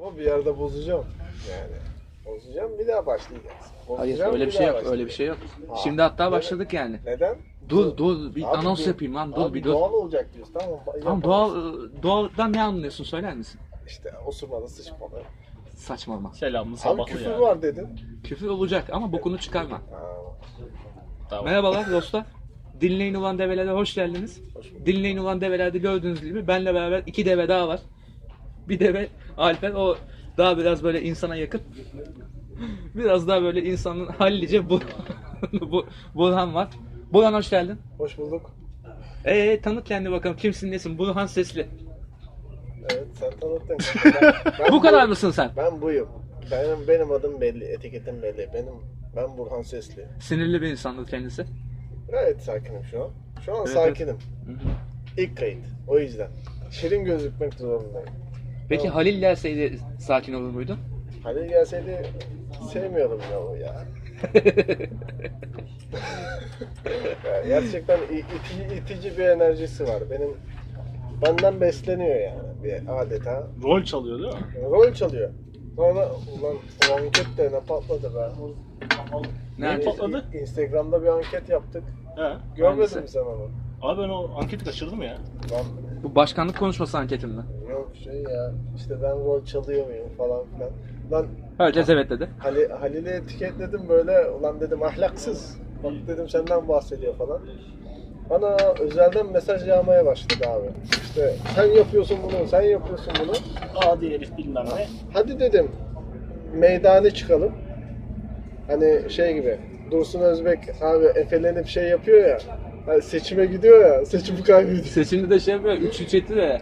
Ama bir yerde bozacağım. Yani bozacağım bir daha başlayacağız. Hayır Bozacağım, öyle bir şey daha yok. Öyle bir şey yok. Ha. Şimdi hatta Evet. başladık yani. Neden? Dur dur bir Abi anons dur. yapayım lan dur Abi bir dur. Doğal olacak diyoruz tamam. Tamam yapalım. doğal doğaldan ne anlıyorsun söyler misin? İşte osurmalı sıçmalı. Saçmalama. Selamlı Abi sabahlı küfür yani. var dedin. Küfür olacak ama bokunu çıkarma. Ha, Tamam. Merhabalar dostlar. Dinleyin ulan develere hoş geldiniz. hoş bulduk. Dinleyin ulan develerde gördüğünüz gibi benle beraber iki deve daha var. Bir deve Alper o daha biraz böyle insana yakın. Biraz daha böyle insanın hallice bu, bu Burhan var. Burhan hoş geldin. Hoş bulduk. Ee tanıt kendini bakalım kimsin nesin? Burhan Sesli. Evet sen tanıttın. Ben- ben Bu kadar bu- mısın sen? Ben buyum. Benim benim adım belli, etiketim belli. Benim ben Burhan Sesli. Sinirli bir insandır kendisi. Gayet sakinim şu an. Şu an Evet, sakinim. Hı. İlk kayıt. O yüzden. Şirin gözükmek zorundayım. Peki Tamam. Halil gelseydi sakin olur muydun? Halil gelseydi sevmiyorum ya o ya. Ya gerçekten itici, itici bir enerjisi var. Benim benden besleniyor yani bir adeta. Rol çalıyor değil mi? Rol çalıyor. Sonra ulan o anket de ne patladı be. Ne patladı? Instagram'da bir anket yaptık. He. Mi sen onu? Abi ben o anketi kaçırdım ya. Lan Bu başkanlık konuşması anketimde. yok şey ya işte ben rol çalıyor muyum falan filan. Lan Herkes evet dedi. Halil, Halil'i etiketledim böyle ulan dedim ahlaksız. Bak dedim senden bahsediyor falan. Bana özelden mesaj yağmaya başladı abi. İşte sen yapıyorsun bunu, sen yapıyorsun bunu. Adi herif bilmem ne. Hadi dedim meydane çıkalım. Hani şey gibi Dursun Özbek abi efelenip şey yapıyor ya. Hani seçime gidiyor ya, seçimi kaybediyor. Seçimde de şey yapıyor. 3 3 etti de.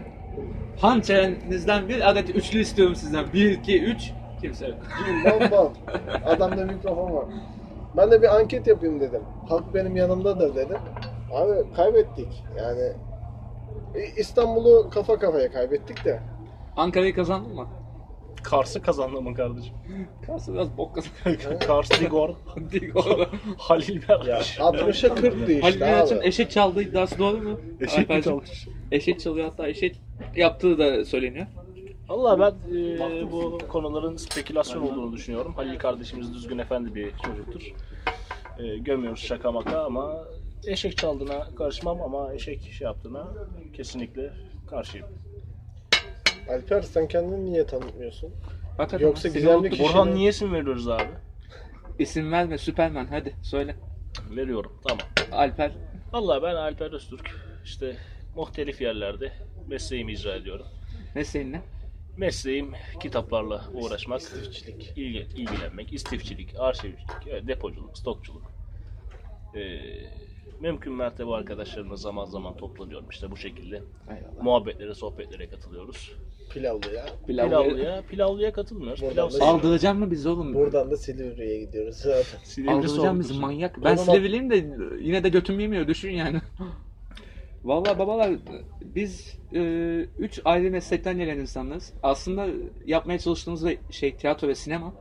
Hançerinizden bir adet üçlü istiyorum sizden. 1 2 3 kimse yok. Bam bam. Adamda mikrofon var. Ben de bir anket yapayım dedim. Halk benim yanımdadır dedim. Abi kaybettik. Yani İstanbul'u kafa kafaya kaybettik de. Ankara'yı kazandın mı? Kars'ı kazandı mı kardeşim? Karşı biraz bok kazandı. Kars, Digor, orada. Halil Ya Berkaç. 60'a 40'tı Halil işte abi. eşek çaldığı iddiası doğru mu? Eşek mi Alperciğim? çalmış? Eşek çalıyor hatta eşek yaptığı da söyleniyor. Valla ben e, bu konuların spekülasyon olduğunu düşünüyorum. Halil kardeşimiz düzgün efendi bir çocuktur. E, gömüyoruz şaka maka ama eşek çaldığına karışmam ama eşek şey yaptığına kesinlikle karşıyım. Alper sen kendini niye tanıtmıyorsun? Hakikaten Yoksa seni gizemli kişi- Burhan niye isim veriyoruz abi? İsim verme Süpermen hadi söyle. Veriyorum tamam. Alper Valla ben Alper Öztürk. İşte muhtelif yerlerde mesleğimi icra ediyorum. mesleğin ne? Mesleğim kitaplarla uğraşmak, İstifçilik. ilgi, ilgilenmek, istifçilik, arşivcilik, evet, depoculuk, stokçuluk. Ee, mümkün mertebe arkadaşlarımla zaman zaman toplanıyorum işte bu şekilde. Eyvallah. Muhabbetlere, sohbetlere katılıyoruz. Pilavlı ya. Pilavı Pilavlıya, pilavlıya katılmıyoruz. Buradan Pilav da- aldıracak mı bizi oğlum? Buradan da Silivri'ye gidiyoruz zaten. Silivri Aldıracak soğuktur. bizi manyak. Ben Oğlum, Silivriliyim de yine de götüm yemiyor düşün yani. Vallahi babalar biz e, üç ayrı meslekten gelen insanlarız. Aslında yapmaya çalıştığımız ve şey tiyatro ve sinema.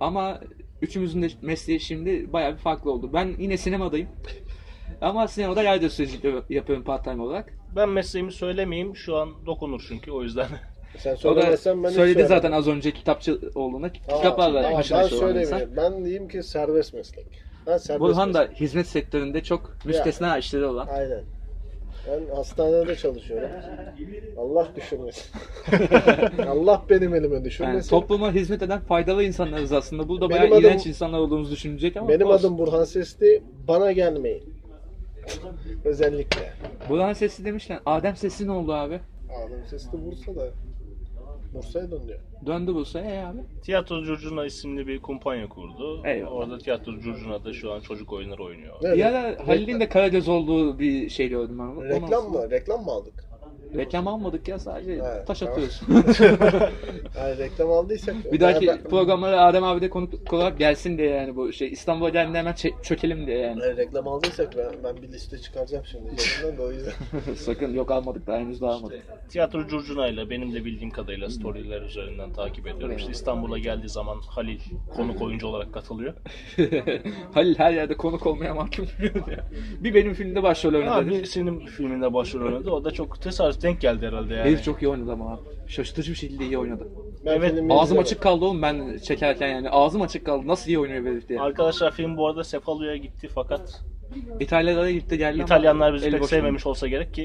Ama üçümüzün de mesleği şimdi bayağı bir farklı oldu. Ben yine sinemadayım. Ama sinemada radyo sözcülüğü yapıyorum part time olarak. Ben mesleğimi söylemeyeyim. Şu an dokunur çünkü o yüzden. Sen O da söylemezsen ben hiç söyledi söylemem. zaten az önce kitapçı olduğunda. Aa, Kitaplarla tamam, haşır ben neşir olan insan. Ben diyeyim ki serbest meslek. Ben serbest Burhan da meslek. hizmet sektöründe çok müstesna işleri olan. Aynen. Ben hastanede çalışıyorum. Allah düşürmesin. Allah benim elime Yani düşürmesin. topluma hizmet eden faydalı insanlarız aslında. Burada Benim bayağı adım- iğrenç insanlar olduğumuzu düşünecek ama benim olsun. adım Burhan Sesli. Bana gelmeyin. Özellikle. Burhan Sesli demişken Adem Sesli ne oldu abi? Adam Sesli Bursa'da. Bursa'ya dönüyor. Döndü Bursa'ya e abi. Tiyatro Curcuna isimli bir kumpanya kurdu. Eyvallah. Orada Tiyatro Curcuna'da şu an çocuk oyunları oynuyor. Bir re- ara Halil'in de Karagöz olduğu bir şey gördüm ben. Reklam mı? Reklam mı aldık? Reklam almadık ya sadece Evet, taş tamam. atıyoruz. Yani reklam aldıysak. bir dahaki Ben- programlara Adem abi de konuk olarak gelsin diye yani bu şey İstanbul'a geldiğinde hemen çökelim diye yani. Yani reklam aldıysak ben, ben bir liste çıkaracağım şimdi. O yüzden. Sakın yok almadık daha henüz daha almadık. Tiyatro Curcuna'yla benim de bildiğim kadarıyla storyler üzerinden takip ediyorum. İşte İstanbul'a geldiği zaman Halil konuk oyuncu olarak katılıyor. Halil her yerde konuk olmaya mahkum. Bir benim filmde başrol oynadı. Bir senin filminde başrol oynadı. O da çok tesadüf tesadüf denk geldi herhalde yani. Herif çok iyi oynadı ama abi. Şaşırtıcı bir şekilde iyi oynadı. Ben Evet, Ağzım açık kaldı oğlum ben çekerken yani. Ağzım açık kaldı. Nasıl iyi oynuyor bu herif diye. Arkadaşlar film bu arada Sefalo'ya gitti fakat İtalyanlara gitti geldi ama İtalyanlar bizi pek boş sevmemiş olsa gerek ki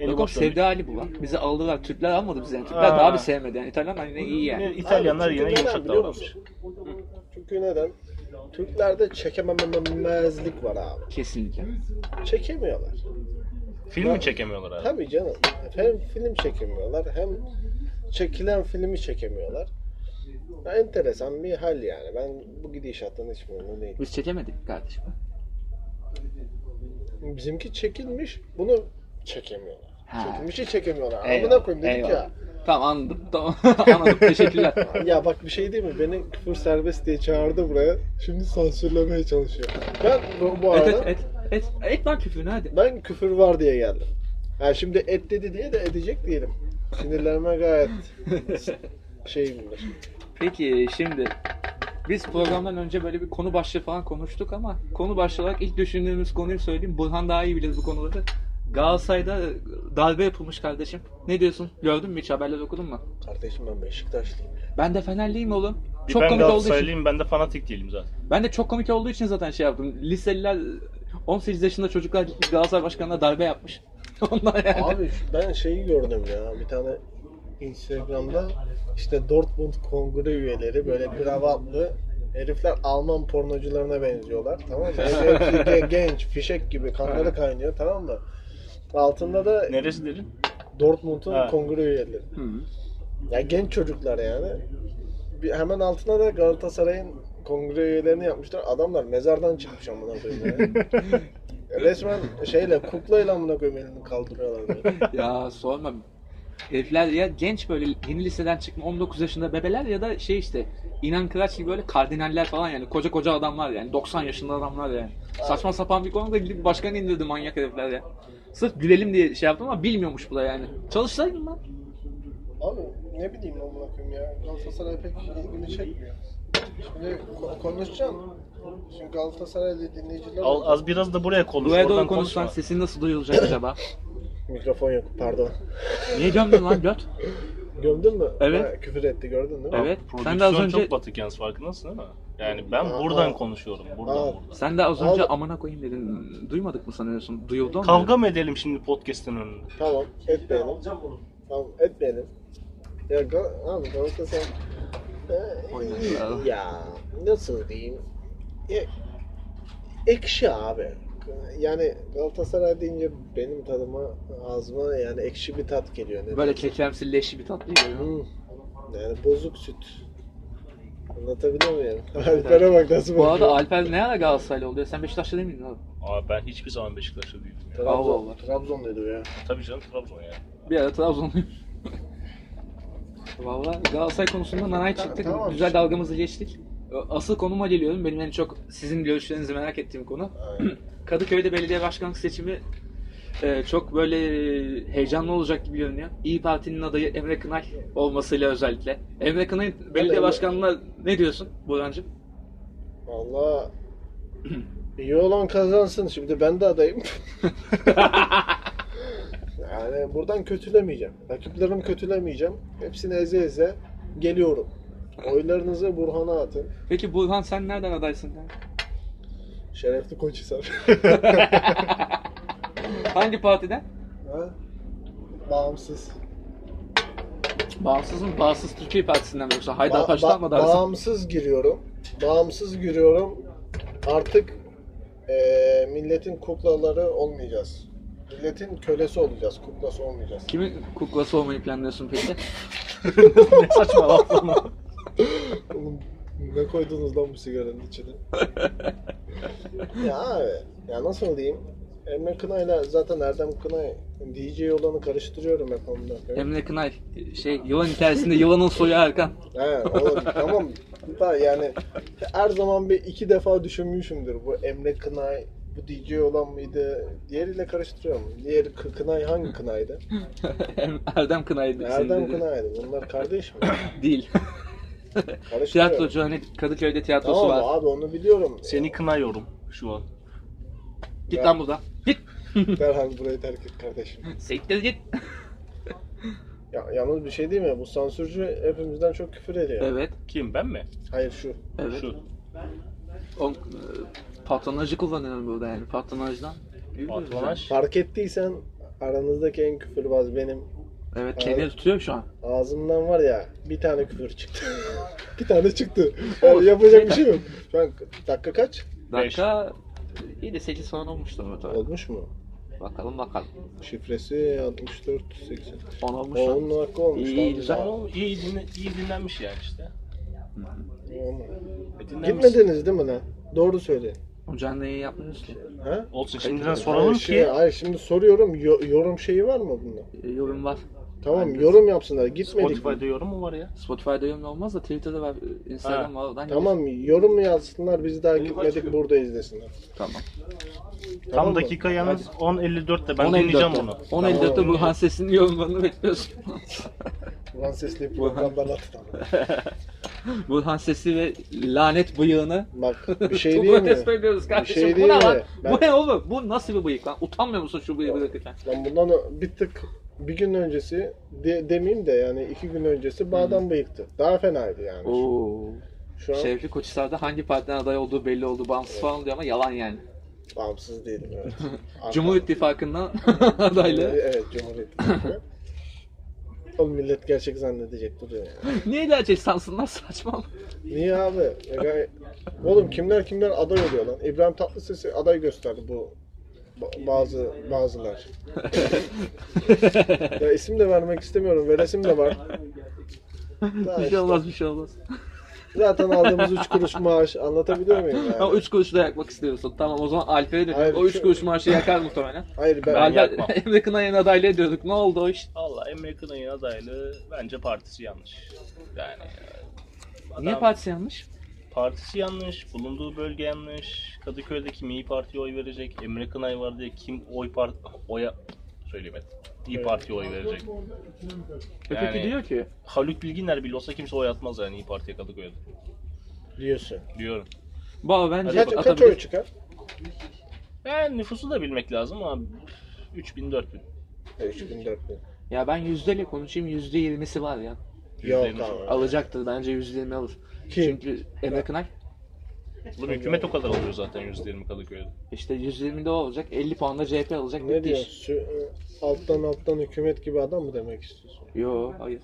eli Yok oğlum boş sevdi hali bu lan. Bizi aldılar. Türkler almadı bizi yani. Türkler Ha. daha bir sevmedi yani. İtalyanlar yine iyi yani. Yine İtalyanlar Abi, yine çünkü neden yumuşak biliyor davranmış. musun? Çünkü neden? Türklerde çekememezlik var abi. Kesinlikle. Çekemiyorlar. Film mi çekemiyorlar abi? Tabii canım. Hem film çekemiyorlar hem çekilen filmi çekemiyorlar. Ya, enteresan bir hal yani. Ben bu gidişattan hiç memnun değilim. Biz çekemedik kardeşim. Bizimki çekilmiş, bunu çekemiyorlar. Ha. Çekilmişi çekemiyorlar. Eyvallah, Amına koyayım dedik eyvallah. ya. Tamam anladım. Tamam anladım. Teşekkürler. Ya bak bir şey değil mi? Beni küfür serbest diye çağırdı buraya. Şimdi sansürlemeye çalışıyor. Ben bu, bu et arada et et. Et, et lan küfürünü hadi. ben küfür var diye geldim. Yani şimdi et dedi diye de edecek değilim. Sinirlerime gayet şeyimdir. Peki şimdi biz programdan önce böyle bir konu başlığı falan konuştuk ama konu başlığı olarak ilk düşündüğümüz konuyu söyleyeyim. Burhan daha iyi bilir bu konuları. Galatasaray'da darbe yapılmış kardeşim. Ne diyorsun? Gördün mü hiç haberler okudun mu? Kardeşim ben Beşiktaşlıyım. Ben de Fenerliyim oğlum. Çok ben komik olduğu için. Ben de fanatik değilim zaten. Ben de çok komik olduğu için zaten şey yaptım. Liseliler 18 yaşında çocuklar gitmiş Galatasaray başkanına darbe yapmış. Onlar yani. Abi ben şeyi gördüm ya. Bir tane Instagram'da işte Dortmund kongre üyeleri böyle kravatlı herifler Alman pornocularına benziyorlar. Tamam mı? Hepsi genç, fişek gibi kanları kaynıyor tamam mı? Altında da Neresi dedin? Dortmund'un Ha. kongre üyeleri. Hı. Ya genç çocuklar yani. Bir, hemen altına da Galatasaray'ın kongre üyelerini yapmışlar. Adamlar mezardan çıkmış amına koyayım ya. Resmen şeyle kuklayla amına koyayım elini kaldırıyorlar böyle. ya sorma. Herifler ya genç böyle yeni liseden çıkma 19 yaşında bebeler ya da şey işte İnan Kıraç gibi böyle kardinaller falan yani koca koca adamlar yani 90 yaşında adamlar yani. Saçma sapan bir konuda gidip başkanı indirdi manyak herifler ya. Sırf gülelim diye şey yaptım ama bilmiyormuş bu da yani. Çalışsaydın lan. Abi ne bileyim amına koyayım ya. Galatasaray pek ilgimi çekmiyor. Şimdi ko- konuşacağım. Şimdi Galatasaraylı dinleyiciler Al, az biraz da buraya konuş. Buraya oradan doğru konuşsan konuşma. sesin nasıl duyulacak acaba? mikrofon yok pardon. Niye gömdün lan göt? Gömdün mü? Evet. Ha, küfür etti gördün değil mi? Evet. Prodüksiyon Sen de az önce çok batık yalnız farkındasın değil mi? Yani ben Aa, buradan konuşuyorum. Buradan Aa. buradan. sen de az önce Abi- amına koyayım dedin. Duymadık mı sanıyorsun? Duyuldu mu? Kavga mı edelim şimdi podcast'ın önünde? Tamam etmeyelim. Tamam etmeyelim. Ya Gal- abi Galatasaray Ee, ya nasıl diyeyim? Ya, ekşi abi. Yani Galatasaray deyince benim tadıma ağzıma yani ekşi bir tat geliyor. Ne Böyle kekemsi leşi bir tatlı geliyor. Hmm. Yani bozuk süt. Anlatabiliyor muyum? Alper'e bak nasıl Bu arada bakıyor. Alper ne ara Galatasaraylı oluyor? Sen Beşiktaşlı değil miydin abi? Abi ben hiçbir zaman Beşiktaşlı değilim ya. Allah Trabzon, Allah. Trabzon'daydı o ya. Tabii canım Trabzon yani. Bir ara Trabzonluyum. Valla Galatasaray konusunda nanay çıktık. tamam. Güzel dalgamızı geçtik. Asıl konuma geliyorum. Benim en çok sizin görüşlerinizi merak ettiğim konu. Aynen. Kadıköy'de belediye başkanlık seçimi e, çok böyle heyecanlı olacak gibi görünüyor. İyi Parti'nin adayı Emre Kınay olmasıyla özellikle. Emre Kınay'ın belediye başkanlığına ne diyorsun Burhan'cığım? Valla iyi olan kazansın. Şimdi ben de adayım. yani buradan kötülemeyeceğim. Rakiplerimi kötülemeyeceğim. Hepsini eze eze geliyorum. Oylarınızı Burhan'a atın. Peki Burhan sen nereden adaysın? Şerefli Koçhisar. Hangi partiden? ha? Bağımsız. Bağımsız mı? Bağımsız Türkiye Partisi'nden mi yoksa Ba- Haydarpaşa'dan ba- mı adaysın? bağımsız giriyorum. Bağımsız giriyorum. Artık eee, milletin kuklaları olmayacağız. Milletin kölesi olacağız. Kuklası olmayacağız. Kimin kuklası olmayı planlıyorsun peki? ne saçma laf lan o. Oğlum ne koydunuz lan bu sigaranın içine? ya abi, ya nasıl diyeyim? Emre Kınay'la zaten Erdem Kınay DJ olanı karıştırıyorum hep onunla. Emre Kınay şey yılan hikayesinde yılanın soyu Erkan. He, oğlum, tamam. Da yani her zaman bir iki defa düşünmüşümdür bu Emre Kınay bu DJ olan mıydı? Diğeriyle karıştırıyorum. Diğeri Kı- Kınay hangi Kınay'dı? Erdem Kınay'dı. Erdem. Kınay'dı. Bunlar kardeş mi? Değil. Karıştırıyorum. Tiyatrocu hani Kadıköy'de tiyatrosu Tamam var. abi onu biliyorum. Seni kınıyorum şu an. Git lan buradan. Git. Derhal burayı terk et kardeşim. Siktir git. Ya, yalnız bir şey değil mi? Bu sansürcü hepimizden çok küfür ediyor. Evet. Kim ben mi? Hayır şu. Evet. Şu. O, e, patronajı kullanıyorum burada yani. Patronajdan. yürüyoruz Patronaj. Fark ettiysen aranızdaki en küfürbaz benim. Evet kendini tutuyor şu an. Ağzımdan var ya bir tane küfür çıktı. bir tane çıktı. Yani yapacak bir şey yok. Şu an dakika kaç? Dakika iyi de 8 falan olmuştur muhtemelen. Olmuş mu? Bakalım bakalım. Şifresi 64 80. 10 olmuş mu? 10 dakika olmuş. İyi, güzel. İyi, dinle, iyi dinlenmiş yani işte. Dinlenmiş. Gitmediniz değil mi lan? Doğru söyle. O canlı yayın yapmıyoruz ki. Ha? Olsun şimdiden soralım hayır, ki. Şey, hayır şimdi soruyorum yo- yorum şeyi var mı bunda? E, yorum var. Tamam Aynen. yorum yapsınlar. Gitmedik. mi? Spotify'da yorum mu var ya? Spotify'da yorum olmaz da Twitter'da var, Instagram var. Oradan Tamam yorum mu yazsınlar biz daha gitmedik burada izlesinler. Tamam. Tamam Tam mı? dakika yalnız 10.54'te ben 10.54'te. dinleyeceğim onu. 10.54'te Tamam. Burhan Ses'in yorumlarını bekliyorsun. Ulan sesli programdan attı. Burhan Ses'i ve lanet bıyığını Bak bir şey değil mi? protesto ediyoruz kardeşim. şey bu ne lan? Ben- Bu ne oğlum? Bu nasıl bir bıyık lan? Utanmıyor musun şu bıyığı bırakırken? Lan bundan bir tık bir gün öncesi de, demeyeyim de yani iki gün öncesi bağdan bıyıktı. Daha fenaydı yani. Oo. Şu an Şevki Koçhisar'da hangi partiden aday olduğu belli oldu. Bağımsız falan diyor ama yalan yani. bağımsız değilim evet. Cumhur İttifakı'ndan adaylı. Evet Cumhur İttifakı. Oğlum millet gerçek zannedecek duruyor ya. Niye gerçek sansınlar saçma. Niye abi? Oğlum kimler kimler aday oluyor lan? İbrahim Tatlıses'i aday gösterdi bu ba- bazı bazılar. ya isim de vermek istemiyorum. Veresim de var. Daha bir işte. şey olmaz bir şey olmaz. Zaten aldığımız 3 kuruş maaş anlatabiliyor muyum yani? Ama 3 kuruşu da yakmak istiyorsun. Tamam o zaman Alper'e Hayır, dönüyorum. O 3 şu- kuruş maaşı yakar muhtemelen. Hayır ben, Ben Alper yakmam. Emre Kınay'ın adaylığı ediyorduk. Ne oldu o iş? Allah Emre Kınay'ın adaylığı bence partisi yanlış. Yani e, Niye adam- partisi yanlış? Partisi yanlış, bulunduğu bölge yanlış. Kadıköy'de kim İyi Parti'ye oy verecek? Emre Kınay var diye kim oy part oya söylemedim. İyi Parti'ye oy verecek. Öteki Yani- diyor ki Haluk Bilginer bile olsa kimse oy atmaz yani İyi Parti'ye Kadıköy'de. diyorsun. Diyorum. Baba bence Kaç, kaç atabilir. oy çıkar? Yani nüfusu da bilmek lazım ama 3000 4000. 3000 4000. Ya ben yüzdeyle konuşayım yüzde yirmisi var ya. Yok %20 abi. Alacaktır bence yüzde yirmi alır. Kim? Çünkü Emre Kınay Oğlum hükümet o kadar alıyor zaten %20 Kadıköy'de. işte yüzde yirmi de o olacak. 50 puanla CHP alacak. Ne bitti diyor? iş. Şu, e, alttan alttan hükümet gibi adam mı demek istiyorsun? Yo hayır.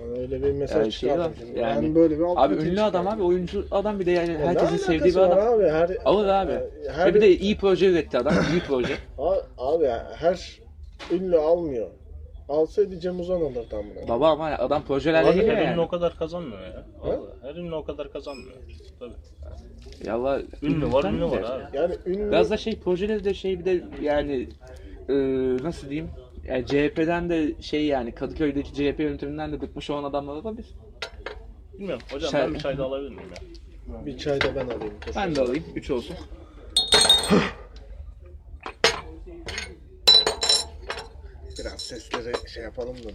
Yani öyle bir mesaj Yani şey çıkardım var, şimdi. yani- Yani böyle bir alt Abi metin ünlü adam çıkardım. abi oyuncu adam bir de yani Ya ne herkesin sevdiği bir adam. Abi, her, Alır abi. Her, Ve bir de iyi proje üretti adam. Büyük proje. A- abi her ünlü almıyor. Alsaydı Cem Uzan alırdı amına. Baba ama adam projelerle Abi geliyor her ünlü yani. o kadar kazanmıyor ya. Vallahi her ünlü o kadar kazanmıyor. Tabii. Yallah, Ünlü var, ünlü var abi. Yani ünlü Biraz da şey projeleri de şey bir de yani e, nasıl diyeyim yani CHP'den de şey yani Kadıköy'deki CHP yönetiminden de bıkmış olan adamlar olabilir. Bilmiyorum. Hocam Şey- ben bir çay da alabilir miyim ya? bir çay da ben alayım. Ben de alayım 3 olsun. Biraz sesleri şey yapalım da.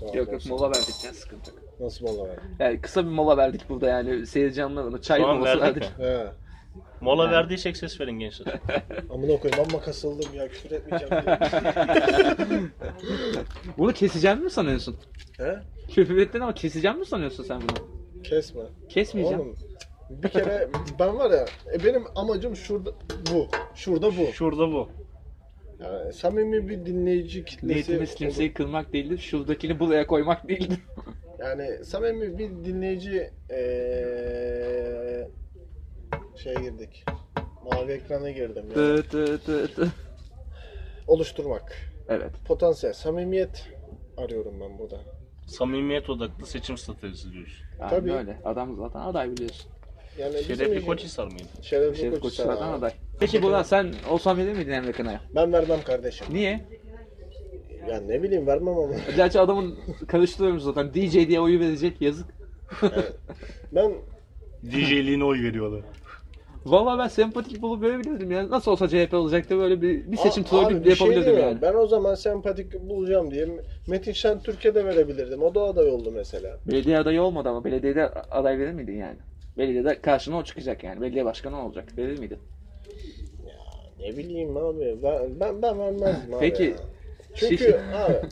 doğal Yok yok olsun. mola verdik ya sıkıntı yok. Nasıl mola ver? Yani kısa bir mola verdik burada yani seyirci anlamadı. Çay an molası verdik verdik. He. Mola verdiysek ses verin gençler. Amına koyayım amma kasıldım ya küfür etmeyeceğim diye. Bunu keseceğim mi sanıyorsun? He? Küfür ettin ama keseceğim mi sanıyorsun sen bunu? Kesme. Kesmeyeceğim. Oğlum bir kere ben var ya e, benim amacım şurada bu. Şurada bu. Şurada bu. Yani samimi bir dinleyici kitlesi. Niyetimiz kimseyi kırmak değildir. Şuradakini buraya koymak değildir. Yani samimi bir dinleyici eee şeye girdik. Mavi ekrana girdim. Yani. Tı tı tı tı. Oluşturmak. Evet. Potansiyel, samimiyet arıyorum ben burada. Samimiyet odaklı seçim stratejisi diyoruz. Yani Tabii. öyle. Adam zaten aday biliyorsun. Yani bizim Şerefli için- Koçhisar mıydı? Şerefli, Şerif Koçhisar Koçhisar'dan abi. aday. Peki Burak sen olsan verir miydin Emre Kınay'a? Ben vermem kardeşim. Niye? Ya ne bileyim vermem ama. Gerçi adamın karıştırıyorum zaten. DJ diye oyu verecek yazık. ben DJ'liğine oy veriyorlar. Valla ben sempatik bulup verebilirdim ya. Nasıl olsa CHP olacaktı böyle bir, bir seçim A- trollü abi bir şey yapabilirdim yani. Ben o zaman sempatik bulacağım diye Metin Şen Türkiye'de verebilirdim. O da aday oldu mesela. Belediye adayı olmadı ama belediyede aday verir miydin yani? Belediyede karşına o çıkacak yani. Belediye başkanı olacak. Verir miydin? Ne bileyim abi. Ben ben, ben vermezdim abi. Peki, ya. Çünkü şey- abi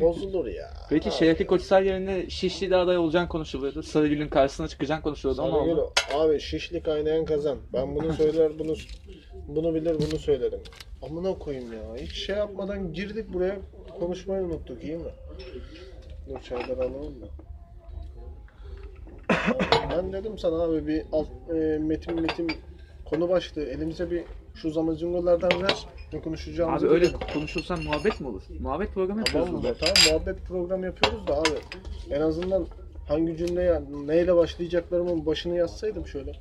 bozulur ya. Peki Abi. Şerefli Koçsar yerine Şişli'de aday olacağın konuşuluyordu. Sarıgül'ün karşısına çıkacaksın konuşuluyordu. Sarıgül, oldu? abi şişlik kaynayan kazan. Ben bunu söyler, bunu bunu bilir, bunu söylerim. Amına koyayım ya. Hiç şey yapmadan girdik buraya. Konuşmayı unuttuk iyi mi? Dur çayları alalım da. Ben dedim sana abi bir alt, e, metin metin konu başlığı elimize bir şu zamacıngolardan ver. Ne konuşacağımızı Abi öyle bilelim. konuşursan muhabbet mi olur? Muhabbet programı Tamam yapıyoruz mı? burada. Tamam muhabbet program yapıyoruz da abi. En azından hangi cümleye neyle başlayacaklarımın başını yazsaydım şöyle.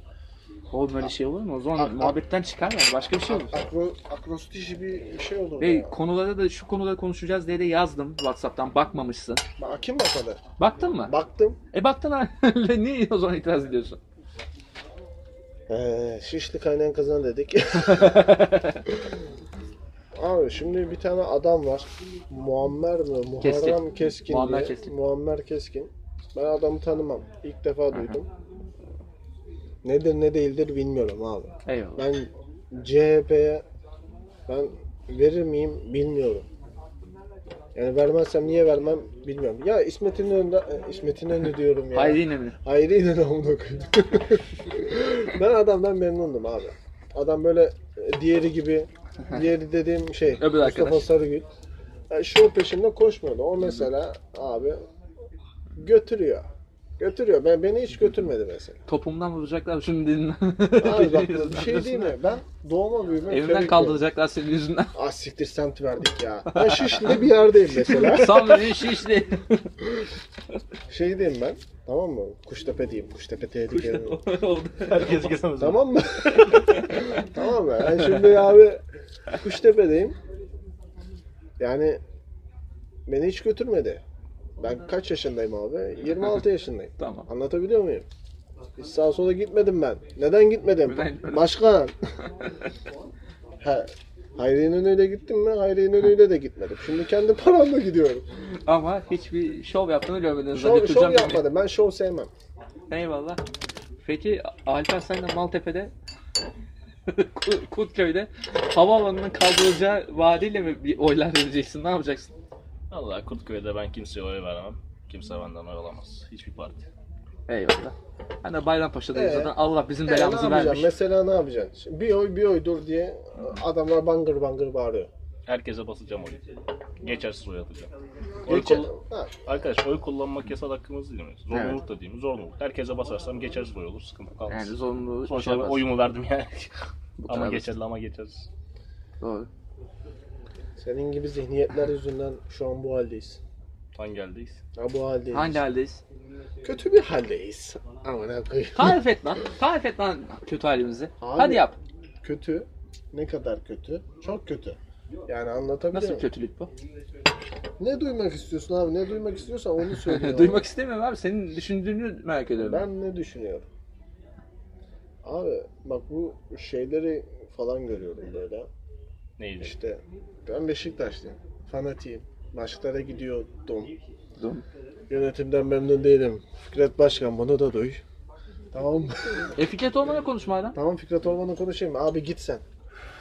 Oğlum öyle şey olur mu? O zaman Ak- muhabbetten çıkar yani. Başka bir şey olur. Akro, akrostiş bir şey olur. Ve ya. konulara da şu konuları konuşacağız diye de yazdım Whatsapp'tan. Bakmamışsın. Bak, kim bakalım? Baktın mı? Baktım. E baktın ha. Niye o zaman itiraz ediyorsun? Ee, şişli kaynayan kazan dedik. Abi şimdi bir tane adam var. Muammer mi? Muharrem Keskin. Keskin, Muammer diye. Keskin. Muammer Keskin. Ben adamı tanımam. İlk defa duydum. Nedir ne değildir bilmiyorum abi. Eyvallah. Ben CHP'ye ben verir miyim bilmiyorum. Yani vermezsem niye vermem bilmiyorum. Ya İsmet İnönü'nde İsmet İnönü diyorum ya. Hayır yine mi? Hayri İnönü amına koyayım. ben adamdan memnundum abi. Adam böyle e, diğeri gibi diğeri dediğim şey Öbür Mustafa arkadaş. Sarıgül. Yani show peşinde koşmuyordu. O mesela abi götürüyor. Götürüyor. Ben beni hiç götürmedi mesela. Topumdan vuracaklar şimdi dedin. Abi bak bir şey değil mi? Ben doğma büyüme Evimden kaldıracaklar senin yüzünden. Ah siktir semt verdik ya. Ben Şişli'de bir yerdeyim mesela. Sam beni şişli. Şeydeyim ben. Tamam mı? Kuştepe diyeyim. Kuştepe tehlikeli. oldu. Herkes gezemez. Tamam mı? tamam mı? Ben şimdi abi Kuştepe'deyim. Yani beni hiç götürmedi. Ben kaç yaşındayım abi? 26 yaşındayım. Tamam. Anlatabiliyor muyum? Hiç sağa sola gitmedim ben. Neden gitmedim? Neden gitmedin? Başkan. He. Hayri İnönü'yle gittim mi? Hayri İnönü'yle de gitmedim. Şimdi kendi paramla gidiyorum. Ama hiçbir şov yaptığını görmediniz. Şov, şov beni. yapmadım. Ben şov sevmem. Eyvallah. Peki Alper sen de Maltepe'de Kurtköy'de havaalanının kaldırılacağı vaadiyle mi bir oylar vereceksin? Ne yapacaksın? Valla Kurtköy'de ben kimseye oy veremem. Kimse benden oy alamaz. Hiçbir parti. Eyvallah. Ben de Bayrampaşa'dayım Ee, zaten. Allah bizim E, ne belamızı yapacaksın? vermiş. Mesela ne yapacaksın? Şimdi bir oy bir oy dur diye adamlar bangır bangır bağırıyor. Herkese basacağım oyu. Geçersiz oy atacağım. Oy Geçe- kullan- Ha, Arkadaş oy kullanmak yasal hakkımız değil mi? Zorunluluk da değil mi? Zorunluluk. Herkese basarsam geçersiz oy olur. Sıkıntı kalmaz. Yani zorunlu Sonuçta şey ben oyumu verdim yani. Bu ama kadar geçerli ama geçersiz. Doğru. Senin gibi zihniyetler yüzünden şu an bu haldeyiz. Hangi eldeyiz? Ha bu haldeyiz. Hangi haldeyiz? Kötü bir haldeyiz. Ama ne koyayım. Tarif et lan. Tarif et lan kötü halimizi. Abi, Hadi yap. Kötü. Ne kadar kötü? Çok kötü. Yani anlatabiliyor Nasıl muyum? kötülük bu? Ne duymak istiyorsun abi? Ne duymak istiyorsan onu söyle. Duymak istemiyorum abi. Senin düşündüğünü merak ediyorum. Ben ne düşünüyorum? Abi bak bu şeyleri falan görüyorum böyle. Neydi? İşte ben Beşiktaşlıyım. Fanatiyim. Maçlara gidiyordum. Dur. Yönetimden memnun değilim. Fikret Başkan bunu da duy. Tamam mı? E Fikret Orman'a konuş madem. tamam Fikret Orman'la konuşayım. Abi git sen.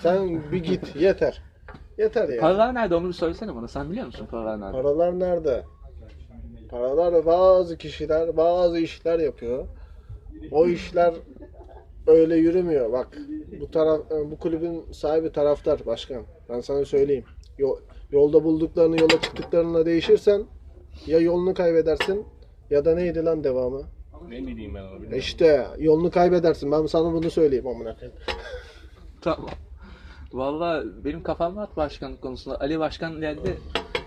Sen bir git. Yeter. Yeter ya. Paralar nerede onu bir söylesene bana. Sen biliyor musun paralar nerede? Paralar nerede? Paralar bazı kişiler bazı işler yapıyor. O işler öyle yürümüyor. Bak bu taraf bu kulübün sahibi taraftar başkan. Ben sana söyleyeyim. Yo- yolda bulduklarını yola çıktıklarına değişirsen ya yolunu kaybedersin ya da neydi lan devamı? Ne bileyim ben E bilmiyorum. İşte yolunu kaybedersin. Ben sana bunu söyleyeyim amına koyayım. Tamam. Valla benim kafam var başkanlık konusunda. Ali Başkan geldi.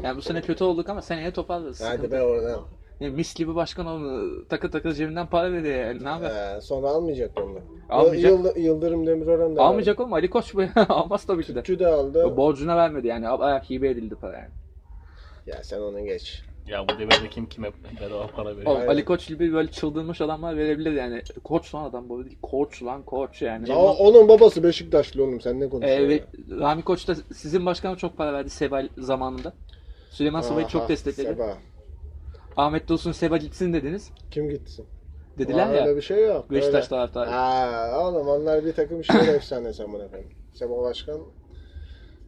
Yani bu sene kötü olduk ama seneye toparlarız. Hadi be oradan. Mis gibi başkan oldu. Takır takır cebinden para veriyor yani. Ne haber? Ee, sonra almayacak onu. Almayacak. Yıl- Yıldırım Demirören de Almayacak oğlum Ali Koç bu. Almaz tabii ki de. Tütü de aldı. Borcuna vermedi yani. Ayak hibe edildi para yani. Ya sen onu geç. Ya bu devirde kim kime bedava para veriyor? Oğlum. Ali Koç gibi böyle çıldırmış adamlar verebilir yani. Koç lan adam bu değil. Koç lan koç yani. Ya onun babası Beşiktaşlı oğlum sen ne konuşuyorsun? Ee, ve ya? Rami Koç da sizin başkana çok para verdi Sebay zamanında. Süleyman Seba'yı çok destekledi. Seba. Ahmet Dursun Seba gitsin dediniz. Kim gitsin? Dediler Aa, ya. Öyle bir şey yok. Beşiktaş taraftarı. Aa, oğlum onlar bir takım şehir efsanesi amına koyayım. Seba Başkan.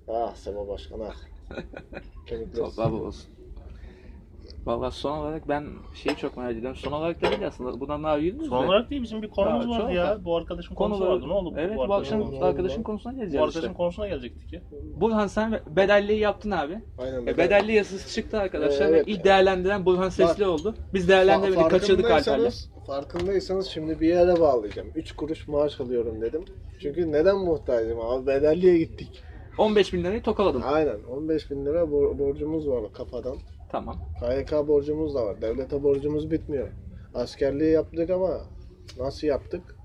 Ah Seba Başkan ah. Kemikleri Toprağı olsun. Valla son olarak ben şeyi çok merak ediyorum. Son olarak da değil aslında. Bundan daha yürüdünüz Son olarak değil bizim bir konumuz Ha, vardı çok ya. var. Bu arkadaşın konusu Konuları- vardı. Ne oldu bu, Evet bu bu arkadaşın? akşam konusu? arkadaşın konusuna Bu geleceğiz arkadaşın işte. konusuna gelecektik ya. Burhan sen bedelliği yaptın abi. Aynen. E, bedelli yazısı çıktı arkadaşlar Evet. ve ilk değerlendiren Burhan Sesli oldu. Biz değerlendirmedik, Fa- kaçırdık Alper'le. farkındaysanız- Farkındaysanız şimdi bir yere bağlayacağım. 3 kuruş maaş alıyorum dedim. Çünkü neden muhtacım abi? Bedelliye gittik. 15 bin lirayı tokaladım. Aynen. 15 bin lira bor- borcumuz var kafadan. Tamam. KYK borcumuz da var. Devlete borcumuz bitmiyor. Askerliği yaptık ama nasıl yaptık?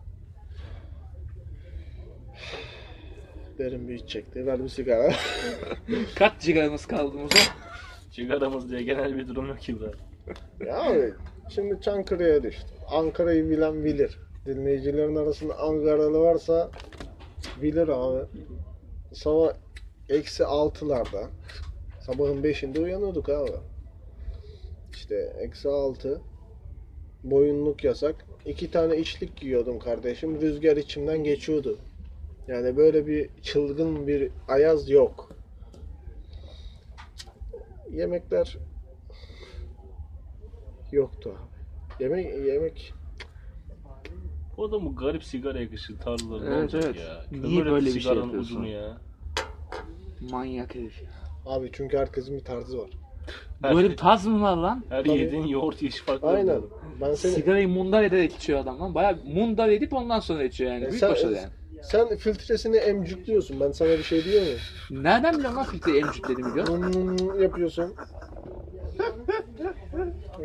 Derin bir iç çekti. Ver bir sigara. Kaç cigaramız kaldı Muzo? Sigaramız diye genel bir durum yok ki burada. ya abi şimdi Çankırı'ya düştüm. Ankara'yı bilen bilir. Dinleyicilerin arasında Ankaralı varsa bilir abi. Sabah eksi altılarda sabahın beşinde uyanıyorduk abi. İşte eksi altı boyunluk yasak. İki tane içlik giyiyordum kardeşim. Rüzgar içimden geçiyordu. Yani böyle bir çılgın bir ayaz yok. Yemekler yoktu abi. Yemek yemek O da bu garip sigara yakışı tarzları ne Evet, olacak evet. ya? Niye böyle bir şey yapıyorsun? ucunu ya. Manyak herif. abi çünkü herkesin bir tarzı var. Her, Böyle bir taz mı var lan? her Tabii. yediğin yoğurt yiyiş farklı. Aynen. Ben seni Sigarayı mundar ederek içiyor adam lan. Baya mundar edip ondan sonra içiyor yani. E Büyük sen- başarı yani. sen filtresini emcükliyorsun. Ben sana bir şey diyor muyum? Nereden biliyorsun lan filtreyi emcüklediğimi biliyor? Hmm, yapıyorsun.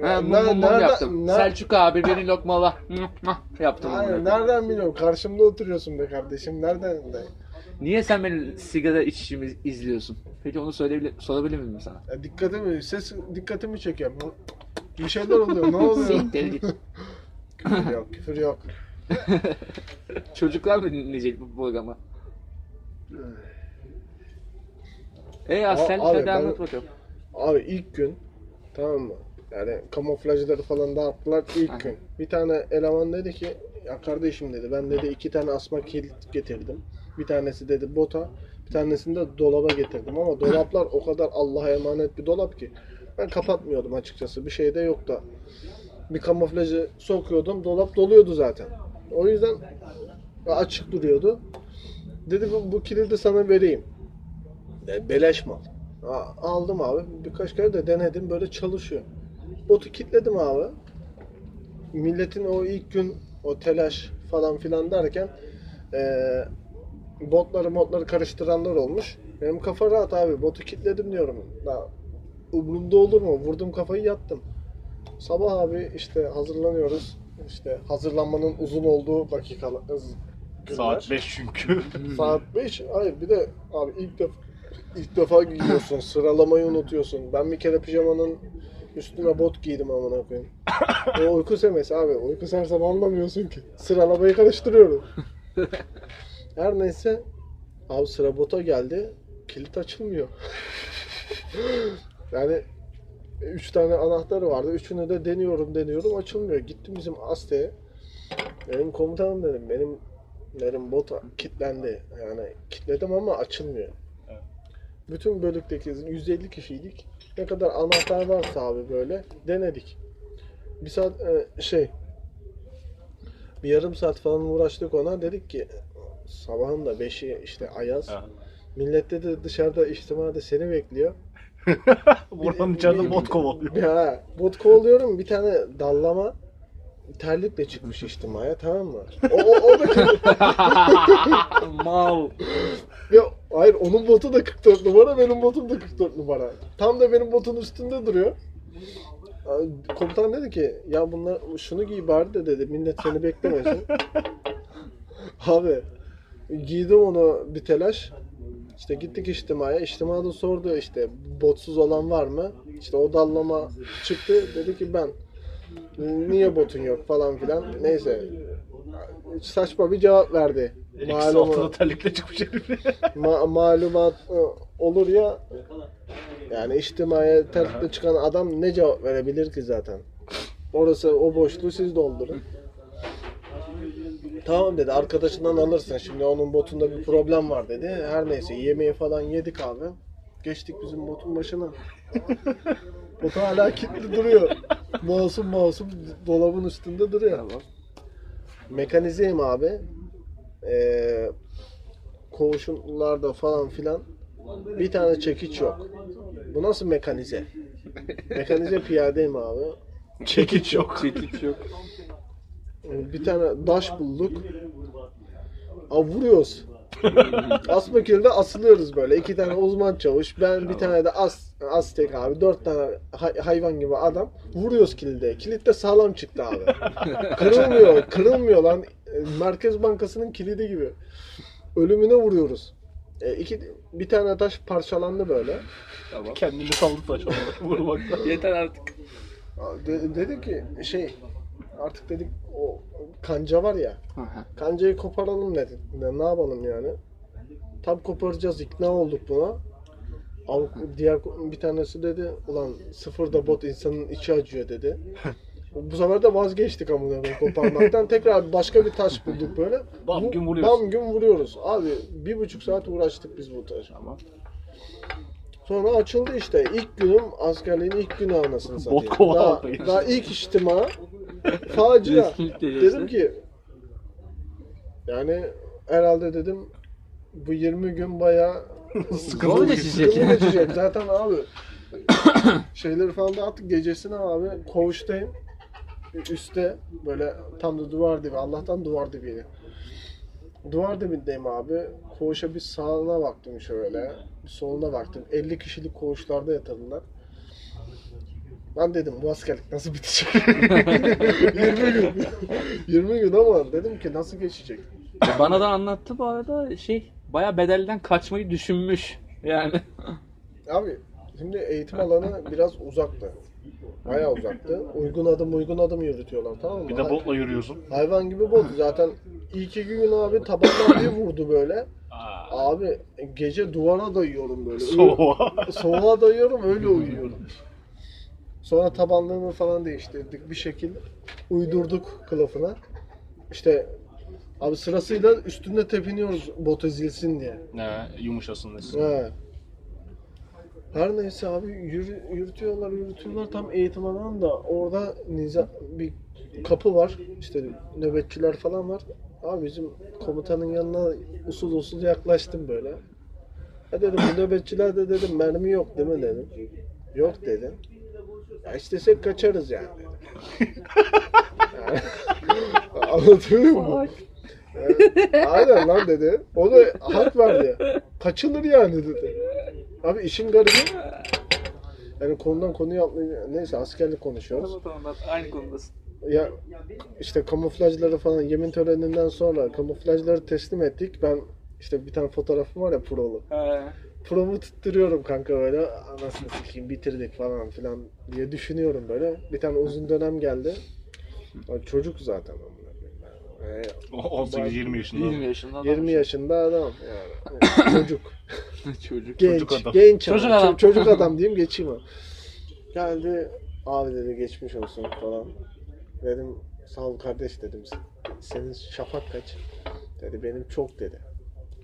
Ha, mum mum mum nereden- yaptım. ne- Selçuk abi beni lokmala. yaptım Aynen, onu. nereden biliyorum? Karşımda oturuyorsun be kardeşim. Nereden? Niye sen benim sigara içişimi izliyorsun? Peki onu söyleyebilir, sorabilir miyim sana? Ya dikkatimi, ses dikkatimi çekiyor. Bir şeyler oluyor. Ne oluyor? Siktir git. küfür yok, küfür yok. Çocuklar mı dinleyecek bu programı? Ey Aa, sen abi, ben- anlat bakalım. Abi ilk gün tamam mı? Yani kamuflajları falan dağıttılar ilk gün. Bir tane eleman dedi ki ya kardeşim dedi ben dedi iki tane asma kilit getirdim. Bir tanesi dedi bota, bir tanesini de dolaba getirdim ama dolaplar o kadar Allah'a emanet bir dolap ki ben kapatmıyordum açıkçası. Bir şey de yoktu. Bir kamuflajı sokuyordum, dolap doluyordu zaten. O yüzden açık duruyordu. Dedi bu, bu kilidi sana vereyim. E, beleş mal. Aldım abi. Birkaç kere de denedim. Böyle çalışıyor. Botu kilitledim abi. Milletin o ilk gün o telaş falan filan derken eee botları modları karıştıranlar olmuş. Benim kafa rahat abi. Botu kilitledim diyorum. Daha umurumda olur mu? Vurdum kafayı yattım. Sabah abi işte hazırlanıyoruz. İşte hazırlanmanın uzun olduğu dakikalar. günler. Saat 5 çünkü. Saat 5. Hayır bir de abi ilk defa ilk defa giyiyorsun. Sıralamayı unutuyorsun. Ben bir kere pijamanın üstüne bot giydim amına koyayım. O uyku semesi abi. Uyku sersem anlamıyorsun ki. Sıralamayı karıştırıyorum. Her neyse abi sıra bota geldi. Kilit açılmıyor. yani üç tane anahtarı vardı. Üçünü de deniyorum deniyorum açılmıyor. Gittim bizim Aste'ye. Benim komutanım dedim. Benim Dedim bota kilitlendi. Yani kilitledim ama açılmıyor. Evet. Bütün bölükteki 150 kişiydik. Ne kadar anahtar varsa abi böyle denedik. Bir saat e, şey bir yarım saat falan uğraştık ona. Dedik ki sabahın da 5'i işte ayaz. Ha. Millet de dışarıda içtimada seni bekliyor. Buradan içeride bot kovalıyor. Ya bot kovalıyorum bir tane dallama terlikle çıkmış içtimaya tamam mı? O, o, o da Mal. Ya hayır onun botu da 44 numara benim botum da 44 numara. Tam da benim botun üstünde duruyor. Komutan dedi ki ya bunlar şunu giy bari de dedi millet seni beklemesin. Abi giydim onu bir telaş. İşte gittik içtimaya. İçtimada sordu işte botsuz olan var mı? İşte o dallama çıktı. Dedi ki ben. Niye botun yok falan filan. Neyse. Saçma bir cevap verdi. Eksi Malum altıda terlikle çıkmış herif. ma- malumat e, olur ya yani içtimaya terlikle çıkan adam ne cevap verebilir ki zaten? Orası o boşluğu siz doldurun. Tamam dedi arkadaşından alırsın şimdi onun botunda bir problem var dedi. Her neyse yemeği falan yedik abi. Geçtik bizim botun başına. Bota hala kilitli duruyor. Masum masum dolabın üstünde duruyor. Tamam. Mekanizeyim abi. Ee, koğuşunlarda falan filan bir tane çekiç yok. Bu nasıl mekanize? Mekanize piyadeyim abi. Çekiç yok. Çekiç yok. Bir tane daş bulduk. Aa, vuruyoruz. Asmakil'de asılıyoruz böyle. İki tane uzman çavuş. Ben bir tane de as, Aztek abi. Dört tane hay- hayvan gibi adam. Vuruyoruz kilide. Kilit de sağlam çıktı abi. Kırılmıyor. Kırılmıyor lan. Merkez Bankası'nın kilidi gibi. Ölümüne vuruyoruz. E, iki, bir tane taş parçalandı böyle. Tamam. Kendini saldı taşa vurmaktan. Yeter artık. De, dedi ki şey artık dedik o kanca var ya. Kancayı koparalım dedik. Ne, ne yapalım yani? Tam koparacağız ikna olduk buna. Av, diğer bir tanesi dedi ulan sıfırda bot insanın içi acıyor dedi. Bu sefer de vazgeçtik amına koparmaktan. Tekrar başka bir taş bulduk böyle. Bam gün vuruyoruz. Bam gün vuruyoruz. Abi bir buçuk saat uğraştık biz bu taşı. Tamam. Sonra açıldı işte. İlk günüm askerliğin ilk günü anasını satayım. Bot kova Daha, aldı. daha ilk içtima. Facia. Dedim ki yani herhalde dedim bu 20 gün bayağı Zor geçecek. sıkıntı geçecek. Zaten abi şeyleri falan da attık gecesine abi koğuştayım. Üste böyle tam da duvar dibi. Allah'tan duvar dibiydi. Duvar dibindeyim abi. Koğuşa bir sağına baktım şöyle. Bir soluna baktım. 50 kişilik koğuşlarda yatırdılar. Ben dedim bu askerlik nasıl bitecek? 20 gün. 20 gün ama dedim ki nasıl geçecek? Bana da anlattı bu arada şey baya bedelden kaçmayı düşünmüş. Yani. Abi şimdi eğitim alanı biraz uzaktı. Bayağı uzaktı. Uygun adım uygun adım yürütüyorlar tamam mı? Bir de botla yürüyorsun. Hayvan gibi bot. Zaten ilk iki gün abi tabandan bir vurdu böyle. Abi gece duvara dayıyorum böyle. soğuğa. Soğuğa dayıyorum öyle uyuyorum. Sonra tabanlığımı falan değiştirdik bir şekilde. Uydurduk kılıfına. İşte abi sırasıyla üstünde tepiniyoruz bot ezilsin diye. ne yumuşasın desin. He. Her neyse abi yürü, yürütüyorlar yürütüyorlar tam eğitim alanında orada niza, bir kapı var işte nöbetçiler falan var. Abi bizim komutanın yanına usul usul yaklaştım böyle. Ya dedim bu nöbetçiler de dedim mermi yok değil mi dedim. Yok dedi. Ya istesek kaçarız yani dedi. Yani, Anlatıyor muyum? Evet, Aynen lan dedi. O da hak verdi. Kaçılır yani dedi. Abi işin garibi yani konudan konuya atlayınca neyse askerlik konuşuyoruz. Tamam tamam aynı konudasın. Ya işte kamuflajları falan yemin töreninden sonra kamuflajları teslim ettik. Ben işte bir tane fotoğrafım var ya prolu. He. Promu tutturuyorum kanka böyle anasını sikeyim bitirdik falan filan diye düşünüyorum böyle. Bir tane uzun dönem geldi. Ya Çocuk zaten amına koyayım. Yani, 18-20 yaşında. 20 yaşında adam. 20 yaşında adam yani. Çocuk. Çocuk. Genç, Çocuk adam. genç Çocuk adam. Ço- Çocuk adam diyeyim geçeyim o. Geldi abi dedi geçmiş olsun falan. Dedim sağ ol kardeş dedim. Senin şafak kaç? Dedi benim çok dedi.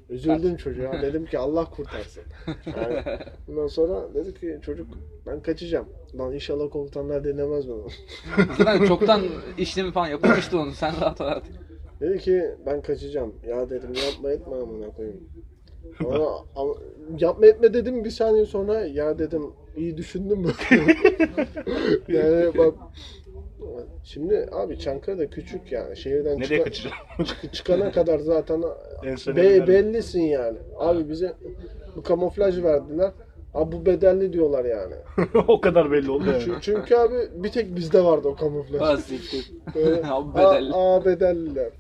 Üzüldüm çocuğa. Dedim ki Allah kurtarsın. Yani ondan sonra dedi ki çocuk ben kaçacağım. Lan inşallah komutanlar dinlemez bunu. Zaten çoktan işlemi falan yapılmıştı onu. Sen rahat rahat. Dedi ki ben kaçacağım. Ya dedim yapma etme amına koyayım. Ama, ama yapma etme dedim bir saniye sonra ya dedim iyi düşündün mü? yani bak şimdi abi Çankırı da küçük yani şehirden Nereye çıka- kaçacağım? çık- çıkana kadar zaten be- bellisin yani. Abi bize bu kamuflaj verdiler. Abi bu bedelli diyorlar yani. o kadar belli oldu yani. Çünkü, çünkü abi bir tek bizde vardı o kamuflaj. Böyle, Abi bedelli. Aa, aa, bedelliler.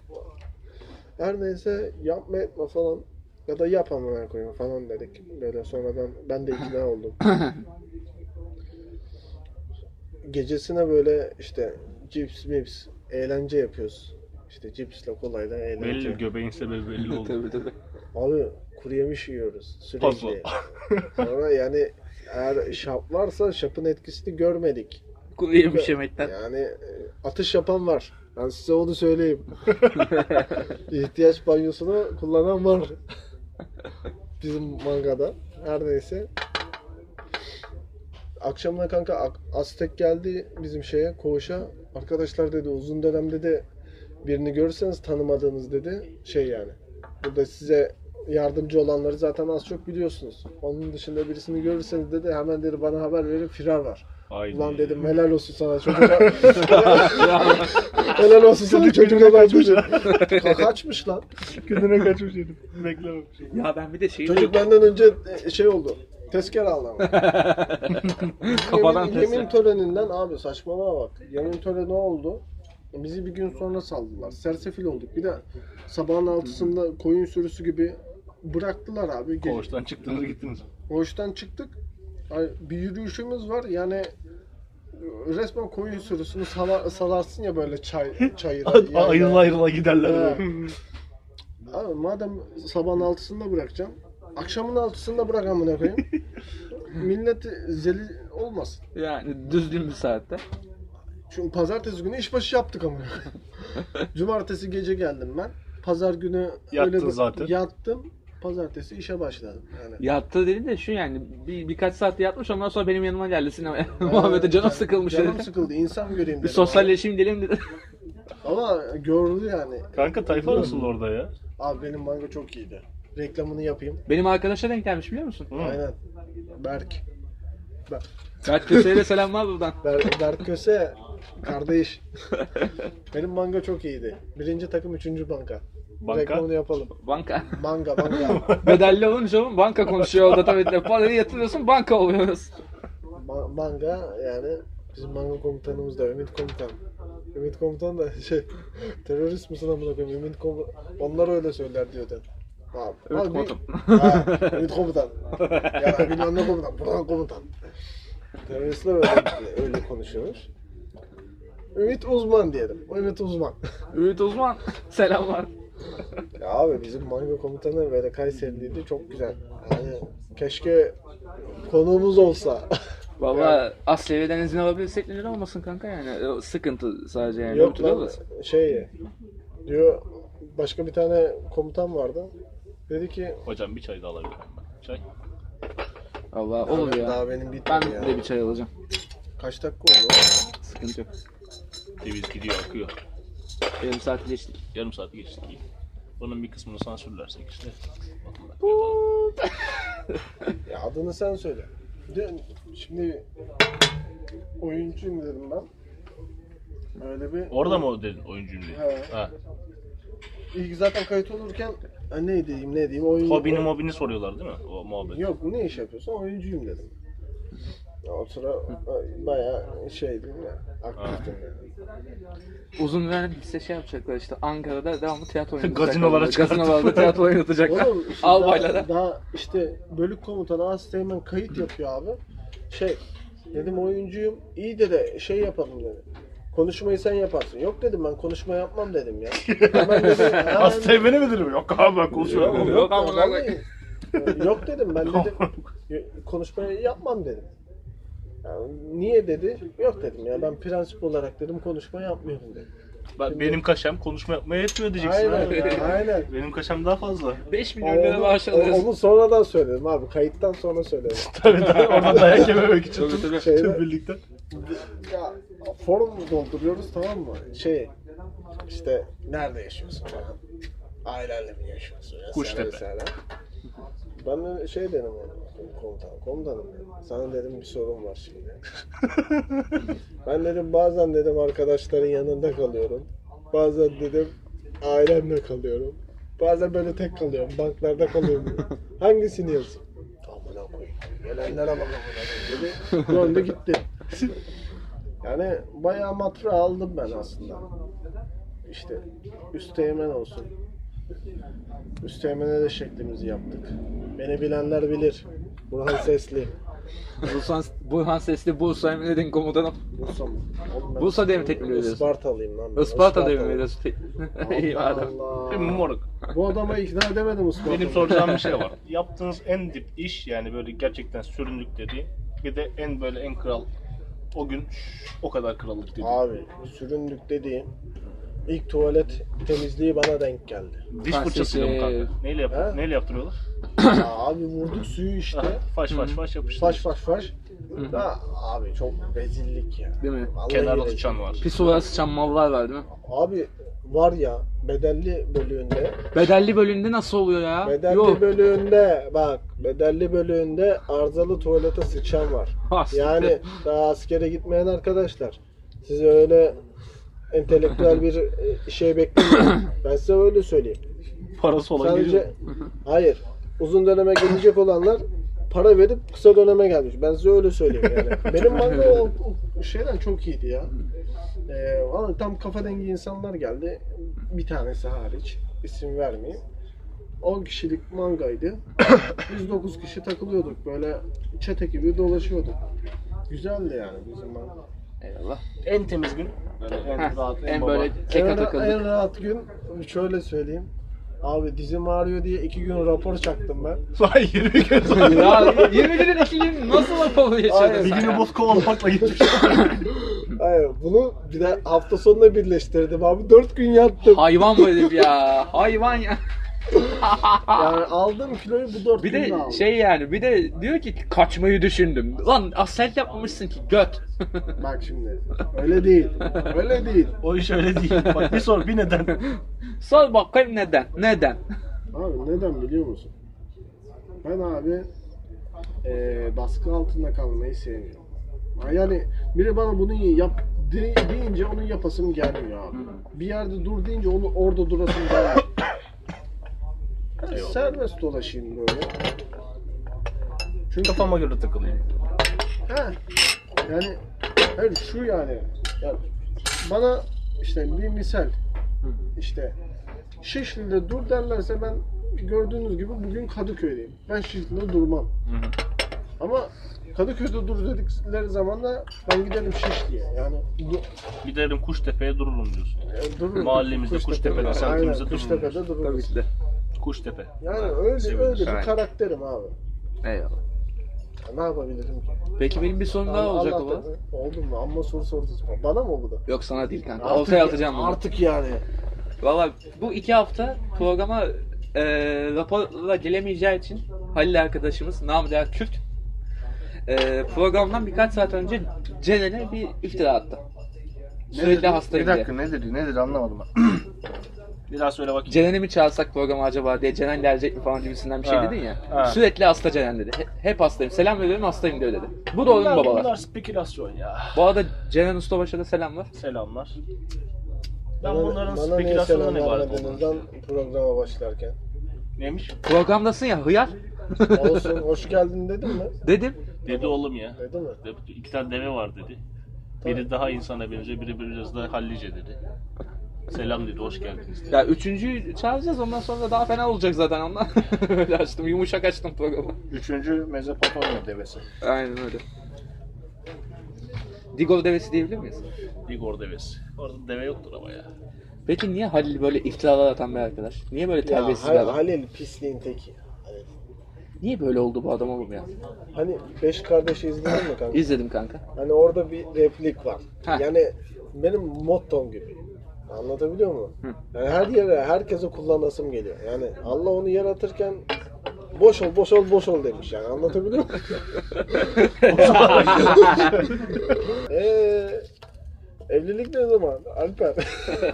Her neyse yapma etme falan. Ya da yap amına koyayım falan dedik. Böyle sonradan ben de ikna oldum. Gecesine böyle işte cips mips eğlence yapıyoruz. İşte cipsle kolayla eğlence. Belli göbeğin sebebi belli oldu. tabii tabii. Abi kuru yemiş yiyoruz sürekli. Sonra yani eğer şap varsa şapın etkisini görmedik. Kuru yemiş yemekten. Yani e, atış yapan var. Ben size onu söyleyeyim. İhtiyaç banyosunu kullanan var. Bizim mangada. Her neyse. Akşamına kanka Ak- Aztek geldi bizim şeye koğuşa. Arkadaşlar dedi uzun dönemde de birini görürseniz tanımadığınız dedi şey yani. Burada size yardımcı olanları zaten az çok biliyorsunuz. Onun dışında birisini görürseniz dedi hemen dedi bana haber verin firar var. Haydi. Ulan dedim helal olsun sana çocuk. helal olsun sana çocuk adam çocuk. Ka- Kaçmış lan. Gününe kaçmış herif. Beklememiş. Ya ben bir de şeyi Çocuk benden önce şey oldu. Tezkere aldı ama. Kafadan yemin, tezkere. yemin töreninden abi saçmalama bak. Yemin töreni oldu. Bizi bir gün sonra saldılar. Sersefil olduk. Bir de sabahın altısında koyun sürüsü gibi bıraktılar abi. Gece- Koğuştan çıktınız gittiniz. Koğuştan çıktık. Ay, Bir yürüyüşümüz var. Yani resmen koyun sürüsünü sala- salarsın ya böyle çay çayıra. yayla. ayrıla ayrıla giderler. Böyle. Abi madem sabahın altısında bırakacağım. Akşamın altısında bırak amına koyayım. Millet zelil olmasın. yani düzgün bir saatte. Çünkü pazartesi günü işbaşı yaptık ama. Cumartesi gece geldim ben. Pazar günü Yattın bir- zaten. Yattım. Pazartesi işe başladım. Yani. Yattı dedi de şu yani bir, birkaç saat yatmış ondan sonra benim yanıma geldi sinemaya. Muhammed'e canım sıkılmış Canım dedi. sıkıldı. İnsan göreyim Bir dedim. sosyalleşeyim dedim dedi. Ama gördü yani. Kanka tayfa nasıl orada ya? Abi benim manga çok iyiydi. Reklamını yapayım. Benim arkadaşa denk gelmiş biliyor musun? Aynen. Berk. Ber- Kaç Köse'ye de selamlar buradan. Ber- Berk Köse kardeş. benim manga çok iyiydi. Birinci takım üçüncü banka. Banka? Reklamını yapalım. Banka. Manga manga. Bedelli olunca oğlum banka konuşuyor orada tabii de. Parayı yatırıyorsun banka oluyoruz. Ma- manga yani bizim manga komutanımız da Ümit Komutan. Ümit Komutan da şey terörist misin amına koyayım Ümit Komutan. Onlar öyle söyler diyordu. Abi, abi, Komutan. Ha, Ümit Komutan. Ya bilmem ne komutan. Burhan Komutan. Teröristler öyle, öyle konuşuyormuş. Ümit uzman diyelim. Ümit uzman. Ümit Uzman. Selamlar. Ya abi bizim manga komutanı böyle Kayseriliydi çok güzel. Yani keşke konuğumuz olsa. Valla Asliye'den izin alabilsek neden olmasın kanka yani. O sıkıntı sadece yani. Yok lan şey diyor başka bir tane komutan vardı. Dedi ki Hocam bir çay daha alabilir miyim ben? Çay. Valla olur ya. Daha benim bitmedi Ben ya. de bir çay alacağım. Kaç dakika oldu? Sıkıntı yok. Ceviz gidiyor akıyor. Yarım saat geçtik. Yarım saat geçtik iyi. Bunun bir kısmını sansürlersek işte. Ya adını sen söyle. Şimdi oyuncuyum dedim ben. Öyle bir Orada mı o dedin oyuncuyum diye? He. Ha. İlk zaten kayıt olurken ha, ne diyeyim ne diyeyim oyuncu. Hobini mobini soruyorlar değil mi? O muhabbet. Yok ne iş yapıyorsun? Oyuncuyum dedim. O sıra bayağı şeydim ya. Aktiftim yani. Uzun dönem ise şey yapacaklar işte Ankara'da devamlı tiyatro oynatacaklar. Gazinolara çıkartıp. Gazinolarda tiyatro oynatacaklar. Oğlum işte Albaylara. daha, daha işte bölük komutanı Asteğmen kayıt yapıyor abi. Şey dedim oyuncuyum. İyi dedi şey yapalım dedi. Konuşmayı sen yaparsın. Yok dedim ben konuşma yapmam dedim ya. Hemen dedim, Hastayı beni mi dedim? Yok abi ben konuşuyorum. Yok, Yok yok, vallahi. Yok dedim ben dedim. Konuşmayı yapmam dedim. Yani niye dedi? Yok dedim ya ben prensip olarak dedim konuşma yapmıyorum dedim. Ben, benim kaşem konuşma yapmaya yetmiyor diyeceksin. Aynen abi. ya, aynen. Benim kaşem daha fazla. 5 milyon lira maaş alıyorsun. onu sonradan söyledim abi. Kayıttan sonra söyledim. Tabii tabii orada dayak yememek için Tabii, tüm, tabii. Şeyde- birlikte. Ya forum dolduruyoruz tamam mı? Şey işte nerede yaşıyorsun falan. Ailenle mi yaşıyorsun? Vesaire, Kuştepe. vesaire. Ben de şey dedim ona. Komutan, komutanım dedim. Sana dedim bir sorun var şimdi. ben dedim bazen dedim arkadaşların yanında kalıyorum. Bazen dedim ailemle kalıyorum. Bazen böyle tek kalıyorum. Banklarda kalıyorum. dedim. Hangisini yazayım? Amına koyayım. Gelenlere bak amına koyayım dedi. Döndü gitti. Yani bayağı matra aldım ben aslında. İşte üsteğmen olsun. Üsteğmen'e de şeklimizi yaptık. Beni bilenler bilir. Burhan Sesli. Burhan, Burhan Sesli Bursa Emredin komutanım. Bursa mı? Oğlum ben Bursa diye mi tekmil veriyorsun? Ispartalıyım lan. ben, Isparta diye mi veriyorsun? İyi Allah madem. Allah. Moruk. Bu adama ikna edemedim Isparta'yı. Benim soracağım bir şey var. Yaptığınız en dip iş yani böyle gerçekten sürünlük dediğin bir de en böyle en kral o gün o kadar krallık dediğin. Abi süründük dediğim ilk tuvalet temizliği bana denk geldi. Diş fırçasıyla mı şey- kanka? Neyle, yap Ha? neyle yaptırıyorlar? Ya abi vurduk suyu işte. faş faş faş yapıştır. Faş faş faş. Da, abi çok rezillik ya. Değil mi? Vallahi Kenarda rezil. sıçan var. Pis olarak sıçan mallar var değil mi? Abi var ya bedelli bölüğünde Bedelli bölümünde nasıl oluyor ya? bedelli Yok. bölüğünde bak bedelli bölüğünde arızalı tuvalete sıçan var. Yani daha askere gitmeyen arkadaşlar size öyle entelektüel bir e, şey beklemeyin. Ben size öyle söyleyeyim. Parası olan Sadece geliyor. hayır uzun döneme gelecek olanlar para verip kısa döneme gelmiş. Ben size öyle söyleyeyim yani. Benim manga o, o şeyden çok iyiydi ya. Ee, vallahi tam kafa dengi insanlar geldi. Bir tanesi hariç. isim vermeyeyim. 10 kişilik mangaydı. Biz 9 kişi takılıyorduk. Böyle çete gibi dolaşıyorduk. Güzeldi yani bizim manga. Eyvallah. En temiz gün. Böyle en rahat, en, en böyle keka En, takıldık. en rahat gün şöyle söyleyeyim. Abi dizim ağrıyor diye iki gün rapor çaktım ben. Vay 20 gün sonra. ya 20 günün iki gün nasıl yaşadın Aynen. Bir günü ya? boz kovalamakla gitmiş. Hayır bunu bir de hafta sonuna birleştirdim abi. 4 gün yattım. Hayvan bu herif ya. Hayvan ya. Yani aldığım kiloyu bu 4 Bir de aldım. şey yani bir de diyor ki kaçmayı düşündüm. Lan asfalt yapmamışsın ki göt. Bak şimdi. Öyle değil. Öyle değil. o iş öyle değil. Bak bir sor bir neden. Sor bakayım neden? Neden? Abi neden biliyor musun? Ben abi eee, baskı altında kalmayı sevmiyorum. Ha, Yani biri bana bunu yap de- deyince onun yapasım gelmiyor abi. Bir yerde dur deyince onu orada durasım gelmiyor. Eyvallah. serbest dolaşayım böyle. Çünkü Kafama göre takılayım. He. Yani hayır şu yani. Ya bana işte bir misal işte Şişli'de dur derlerse ben gördüğünüz gibi bugün Kadıköy'deyim. Ben Şişli'de durmam. Ama Kadıköy'de dur dedikleri zaman da ben giderim Şişli'ye. Yani du, Giderim Kuştepe'ye dururum diyorsun. e, dururum. Mahallemizde, Kuştepe'de, semtimizde dururum. Kuştepe'de dururum. Tabii ki de. Kuştepe. Yani öyle Sevilir. öyle bir Aynen. karakterim abi. Eyvallah. Ya ne yapabilirim ki? Peki benim bir sorum daha olacak Allah baba. Oldu mu? Amma soru sordunuz. Bana mı bu da? Yok sana değil kanka. Artık- Ortaya atacağım bunu. Artık yani. Valla bu iki hafta programa e, raporla gelemeyeceği için Halil arkadaşımız namı değer Kürt e, programdan birkaç saat önce Ceren'e bir iftira attı. Sürekli hastayım Bir diye. dakika ne dedi ne dedi anlamadım ben. bir daha söyle bakayım. Ceren'i mi çağırsak programa acaba diye Ceren gelecek mi falan gibisinden bir şey Ha, dedin ya. ha. Sürekli hasta Ceren dedi. He- hep hastayım. Selam veriyorum hastayım diyor dedi. Bu doğru mu bunlar, babalar? bunlar spekülasyon ya. Bu arada Ceren Ustabaş'a da selamlar. Selamlar. Ben bunların bana niye spekülasyondan selam ibaret olduğunu programa başlarken. Neymiş? Programdasın ya hıyar. Olsun hoş geldin dedim mi? Dedim. Dedi oğlum ya. Dedi mi? İki tane deve var dedi. Biri daha insana benziyor, biri biraz daha hallice dedi. Selam dedi, hoş geldiniz dedi. Ya üçüncüyü çağıracağız ondan sonra daha fena olacak zaten ondan. öyle açtım. Yumuşak açtım programı. Üçüncü Mezopotamya devesi. Aynen öyle. Digol devesi diyebilir miyiz? Igor devesi. Orada deve yoktur ama ya. Peki niye Halil böyle iftiralar atan bir arkadaş? Niye böyle terbiyesiz bir Halil, adam? Halil pisliğin teki. Halil. Niye böyle oldu bu adam oğlum ya? Hani Beş Kardeş'i izledin mi kanka? İzledim kanka. Hani orada bir replik var. Ha. Yani benim mottom gibi. Anlatabiliyor? Hı. Yani her yere, herkese kullanasım geliyor. Yani Allah onu yaratırken boş ol, boş ol, boş ol demiş yani. Anlatabiliyor muyum? Eee evlilik ne zaman? Alper.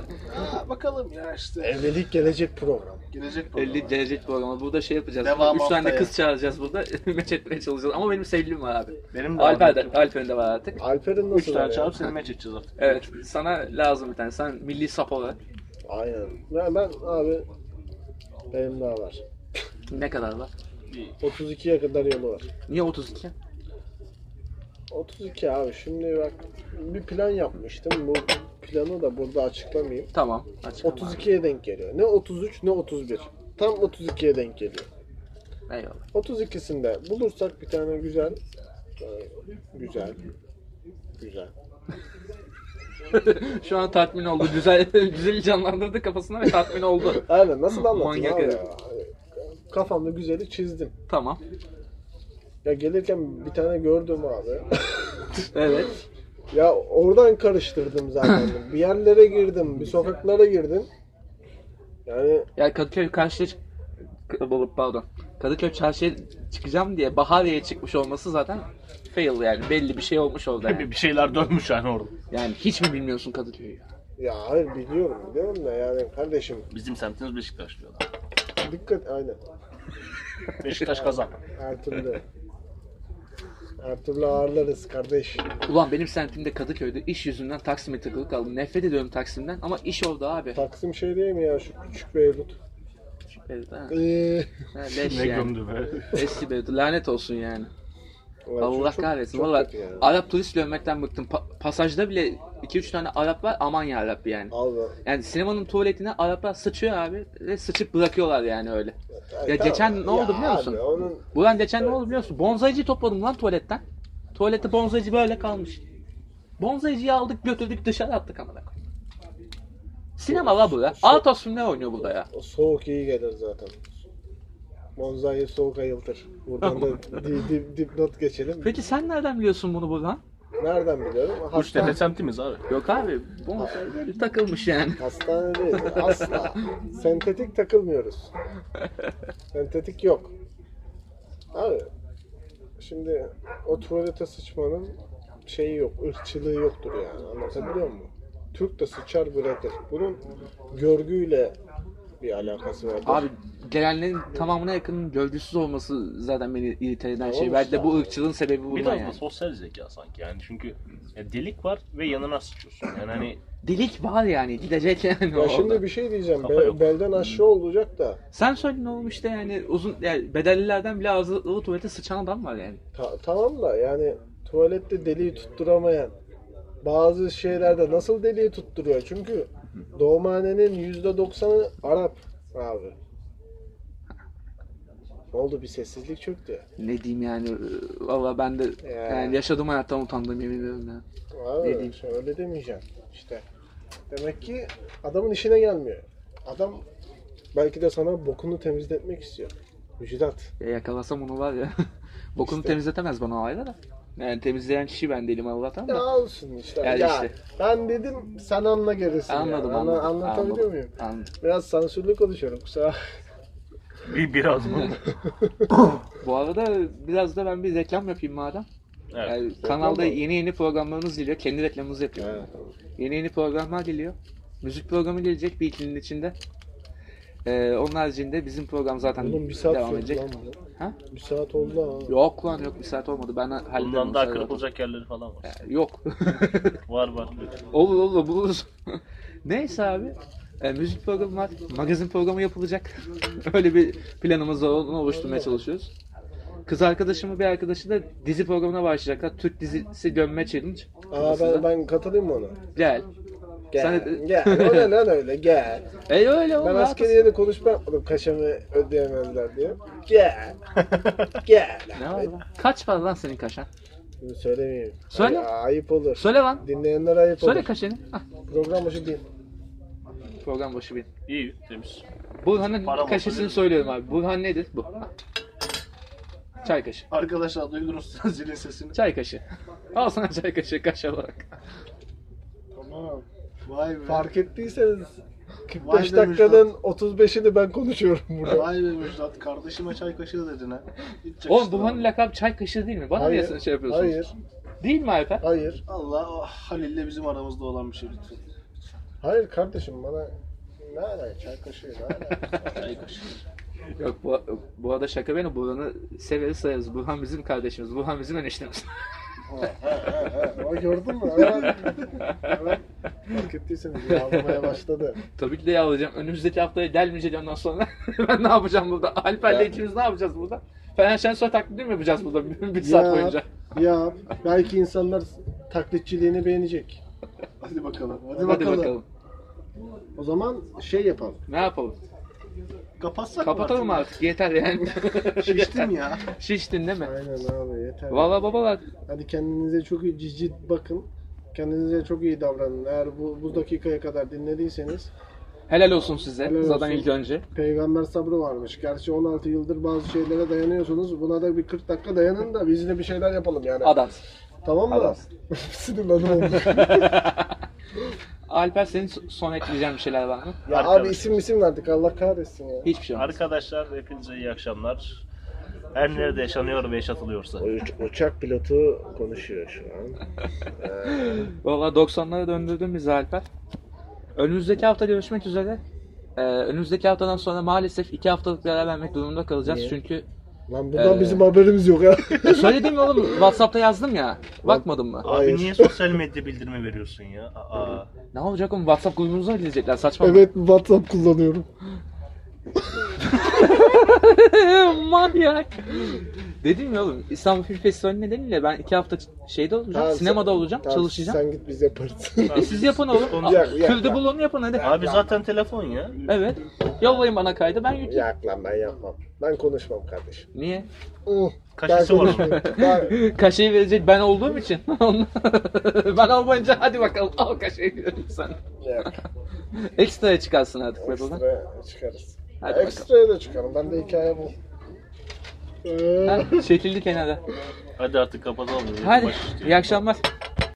bakalım ya işte. evlilik gelecek program. Gelecek 50 gelecek programı. Burada şey yapacağız. Devam 3 tane haftaya. kız çağıracağız burada. Meç etmeye çalışacağız. Ama benim sevgilim var abi. Benim de Alper var. de, Alper'in de var artık. Alper'in nasıl? Üç tane yani? çağırıp seni meç edeceğiz artık. Evet. Sana lazım bir tane. Sen milli sap olarak. Aynen. Ben, ben abi benim daha var. Ne kadar var? Bir 32'ye kadar yolu var. Niye 32? 32 abi şimdi bak bir plan yapmıştım. Bu planı da burada açıklamayayım. Tamam. Açıklam 32'ye denk geliyor. Ne 33 ne 31. Tam 32'ye denk geliyor. Eyvallah. 32'sinde bulursak bir tane güzel e, güzel güzel. Şu an tatmin oldu. Güzel güzel canlandırdı kafasına ve tatmin oldu. Aynen nasıl anlatayım Manyak abi herif. ya. Kafamda güzeli çizdim. Tamam. Ya gelirken bir tane gördüm abi. Evet. ya oradan karıştırdım zaten. bir yerlere girdim, bir sokaklara girdim. Yani Ya Kadıköy karşıya çık- pardon. Kadıköy çarşıya çıkacağım diye Bahariye'ye çıkmış olması zaten fail yani belli bir şey olmuş orada yani. bir şeyler dönmüş yani orada. Yani hiç mi bilmiyorsun Kadıköy'ü ya? Ya hayır biliyorum biliyorum da yani kardeşim Bizim semtimiz Beşiktaş diyorlar. dikkat aynen. Beşiktaş kazan. Her türlü. Her türlü ağırlarız kardeş. Ulan benim semtimde Kadıköy'de iş yüzünden Taksim'e takılı kaldım. Nefret ediyorum Taksim'den ama iş orada abi. Taksim şey değil mi ya şu küçük Beyrut? Evet, ha. Eee. Ha, leş Ne yani. gömdü be. Eski Beyrut. Lanet olsun yani. Ulan Allah çok- kahretsin. çok Valla yani. Arap turist görmekten bıktım. Pa- pasajda bile 2-3 tane Arap var. Aman yarabbi yani. Al be. Yani sinemanın tuvaletine Araplar sıçıyor abi ve sıçıp bırakıyorlar yani öyle. Ya tamam. geçen ne oldu Ya biliyor musun? abi, onun Buran geçen ne oldu biliyor musun? Bonzaycı topladım lan tuvaletten. Tuvalette bonzaycı böyle kalmış. Bonzaycıyı aldık götürdük dışarı attık amına koyayım. Sinema la bu ya. Atos filmler oynuyor burada ya. o soğuk iyi gelir zaten. Monza'yı soğuk ayıltır. Buradan da di, di, dipnot geçelim. Peki sen nereden biliyorsun bunu Burhan? Nereden biliyorum? Uçtepe semtimiz abi. Yok abi. Böyle takılmış yani. Hastane değil. Asla. Sentetik takılmıyoruz. Sentetik yok. Abi şimdi o tuvalete sıçmanın şeyi yok, ırkçılığı yoktur yani. Anlatabiliyor muyum? Türk de sıçar bırakır. Bunun görgüyle bir alakası vardır. Abi gelenlerin tamamına yakın gölgüsüz olması zaten beni irite eden şey. Belki de bu ırkçılığın sebebi bundan Biraz da yani. sosyal zeka sanki yani çünkü ya delik var ve yanına sıçıyorsun. Yani hani Delik var yani gidecek yani ya orada. şimdi bir şey diyeceğim. Kafa Be- yok. belden aşağı olacak da Sen söyle ne olmuş işte yani uzun yani bedellilerden bile ağzı tuvalete sıçan adam var yani. Ta- tamam da yani tuvalette deliği tutturamayan bazı şeylerde nasıl deliği tutturuyor? Çünkü doğumhanenin yüzde doksanı Arap abi. Ne oldu bir sessizlik çöktü. Ne diyeyim yani valla ben de Ya. yani yaşadığım hayattan utandım yemin ediyorum ya. Ne Abi diyeyim? öyle demeyeceğim işte. Demek ki adamın işine gelmiyor. Adam belki de sana bokunu temizletmek istiyor. Müjdat. Ya yakalasam onu var ya. Bokunu İşte. temizletemez bana o ayrı da. Yani temizleyen kişi ben değilim Allah'tan Ya da. olsun işte. Yani ya işte. ben dedim sen anla gerisin. Anladım yani. Anla- anladım. Anlatabiliyor anladım, muyum? anladım. Biraz sansürlü konuşuyorum kusura. bir biraz mı? Bu arada biraz da ben bir reklam yapayım madem. Evet. Yani kanalda mı? yeni yeni programlarımız geliyor. Kendi reklamımızı yapıyorum. Yeni yeni programlar geliyor. Müzik programı gelecek bir ikilinin içinde. Ee, onun haricinde bizim program zaten Oğlum bir saat devam edecek. lan. Ha? Bir saat oldu ha. Yok lan yok bir saat olmadı. Ben hallederim. Bundan daha kırpılacak yerleri falan var. Yok. Var var. olur olur buluruz. Neyse abi. E, müzik programı var. Magazin programı yapılacak. Öyle bir planımız var. Onu oluşturmaya çalışıyoruz. Kız arkadaşımı bir arkadaşı da dizi programına başlayacaklar. Türk dizisi gömme challenge. Aa ben, ben katılayım mı ona? Gel. Gel. Sen- Gel. O ne lan öyle gel. E öyle oğlum. Ben rahat askeriyede konuşma yapmadım kaşamı ödeyemezler diye. Gel. Gel. Ne var lan? Kaç para lan senin kaşan? Bunu söylemeyeyim. Söyle. Ay- ayıp olur. Söyle lan. Dinleyenler ayıp Söyle olur. kaşeni. Hah, Program başı değil. program başı bir. İyi temiz. Burhan'ın Para kaşesini söylüyorum abi. Burhan nedir? Bu. Çay kaşı. Arkadaşlar duydunuz zilin sesini. Çay kaşı. Al sana çay kaşı kaş olarak. Tamam. Vay be. Fark ettiyseniz Vay 45 be dakikanın 35'ini ben konuşuyorum burada. Vay be Müjdat kardeşime çay kaşığı dedin ha. Hiç Oğlum Burhan'ın bana. lakabı çay kaşığı değil mi? Bana niye Hayır. şey yapıyorsunuz? Hayır. Değil mi Alper? Hayır. Allah oh, Halil'le bizim aramızda olan bir şey lütfen. Hayır kardeşim bana ne ala çay kaşığı ne. Çay kaşığı. Yok bu, bu arada şaka benim. Burhan'ı severiz sayarız. Burhan bizim kardeşimiz. Burhan bizim eniştemiz. Ama gördün mü? Evet. evet. Fark ettiyseniz yağlamaya başladı. Tabii ki de yağlayacağım. Önümüzdeki haftaya gelmeyecek ondan sonra. ben ne yapacağım burada? Alper'le Ya. ikimiz ne yapacağız burada? Fener Şensoy taklidi mi yapacağız burada bir, bir saat boyunca? Yap. Belki insanlar taklitçiliğini beğenecek. Hadi bakalım. Hadi, Hadi bakalım. bakalım. O zaman şey yapalım. Ne yapalım? Kapatsak Kapatalım mı artık. Yeter yani. Şiştim ya. Şiştin değil mi? Aynen abi yeter. Valla babalar Hadi kendinize çok iyi cici bakın. Kendinize çok iyi davranın. Eğer bu, bu dakikaya kadar dinlediyseniz helal olsun size. Helal Zaten olsun. ilk önce. peygamber sabrı varmış. Gerçi 16 yıldır bazı şeylere dayanıyorsunuz. Buna da bir 40 dakika dayanın da biz de bir şeyler yapalım yani. Adam. Tamam mı? Adam. Sinirlendim oldu. Alper senin son ekleyeceğin bir şeyler var mı? ya Arkadaşlar. abi isim isim verdik Allah kahretsin ya. Hiçbir şey olmaz. Arkadaşlar hepinize iyi akşamlar. Her nerede yaşanıyor ve yaşatılıyorsa. Uç- uçak pilotu konuşuyor şu an. Ee, Valla 90'lara döndürdün bizi Alper. Önümüzdeki hafta görüşmek üzere. Ee, önümüzdeki haftadan sonra maalesef iki haftalık bir ara vermek durumunda kalacağız. Niye? Çünkü lan bundan Ee, bizim haberimiz yok ya. söyledim ya oğlum WhatsApp'ta yazdım ya. Bakmadın mı? Abi Hayır. niye sosyal medya bildirimi veriyorsun ya? Aa. Ne olacak oğlum WhatsApp grubumuza mı gidecekler saçma mı? evet WhatsApp kullanıyorum. Manyak. Dedim ya oğlum İstanbul Film Festivali nedeniyle ben iki hafta şeyde olacağım. Tamam, sinemada sen- olacağım. tamam, çalışacağım. Sen git biz yaparız. E siz yapın oğlum. Onu- Yak, yak, Külde yak. bulun yapın hadi. Abi zaten telefon ya. Evet. Yollayın bana kaydı ben yükleyeyim. Yak lan ben yapmam. Ben konuşmam kardeşim. Niye? Uh, Kaşesi ben var konuşmayayım. Ben- Kaşeyi verecek ben olduğum için. ben olmayınca hadi bakalım al kaşeyi verin sen. Yak. Ekstraya çıkarsın artık baba. Ekstra çıkarız. Hadi bakalım. Ekstraya da çıkarım. Ben de hikaye bu. Ha, çekildi kenara. Hadi artık kapatalım. Hadi Baş- iyi akşamlar.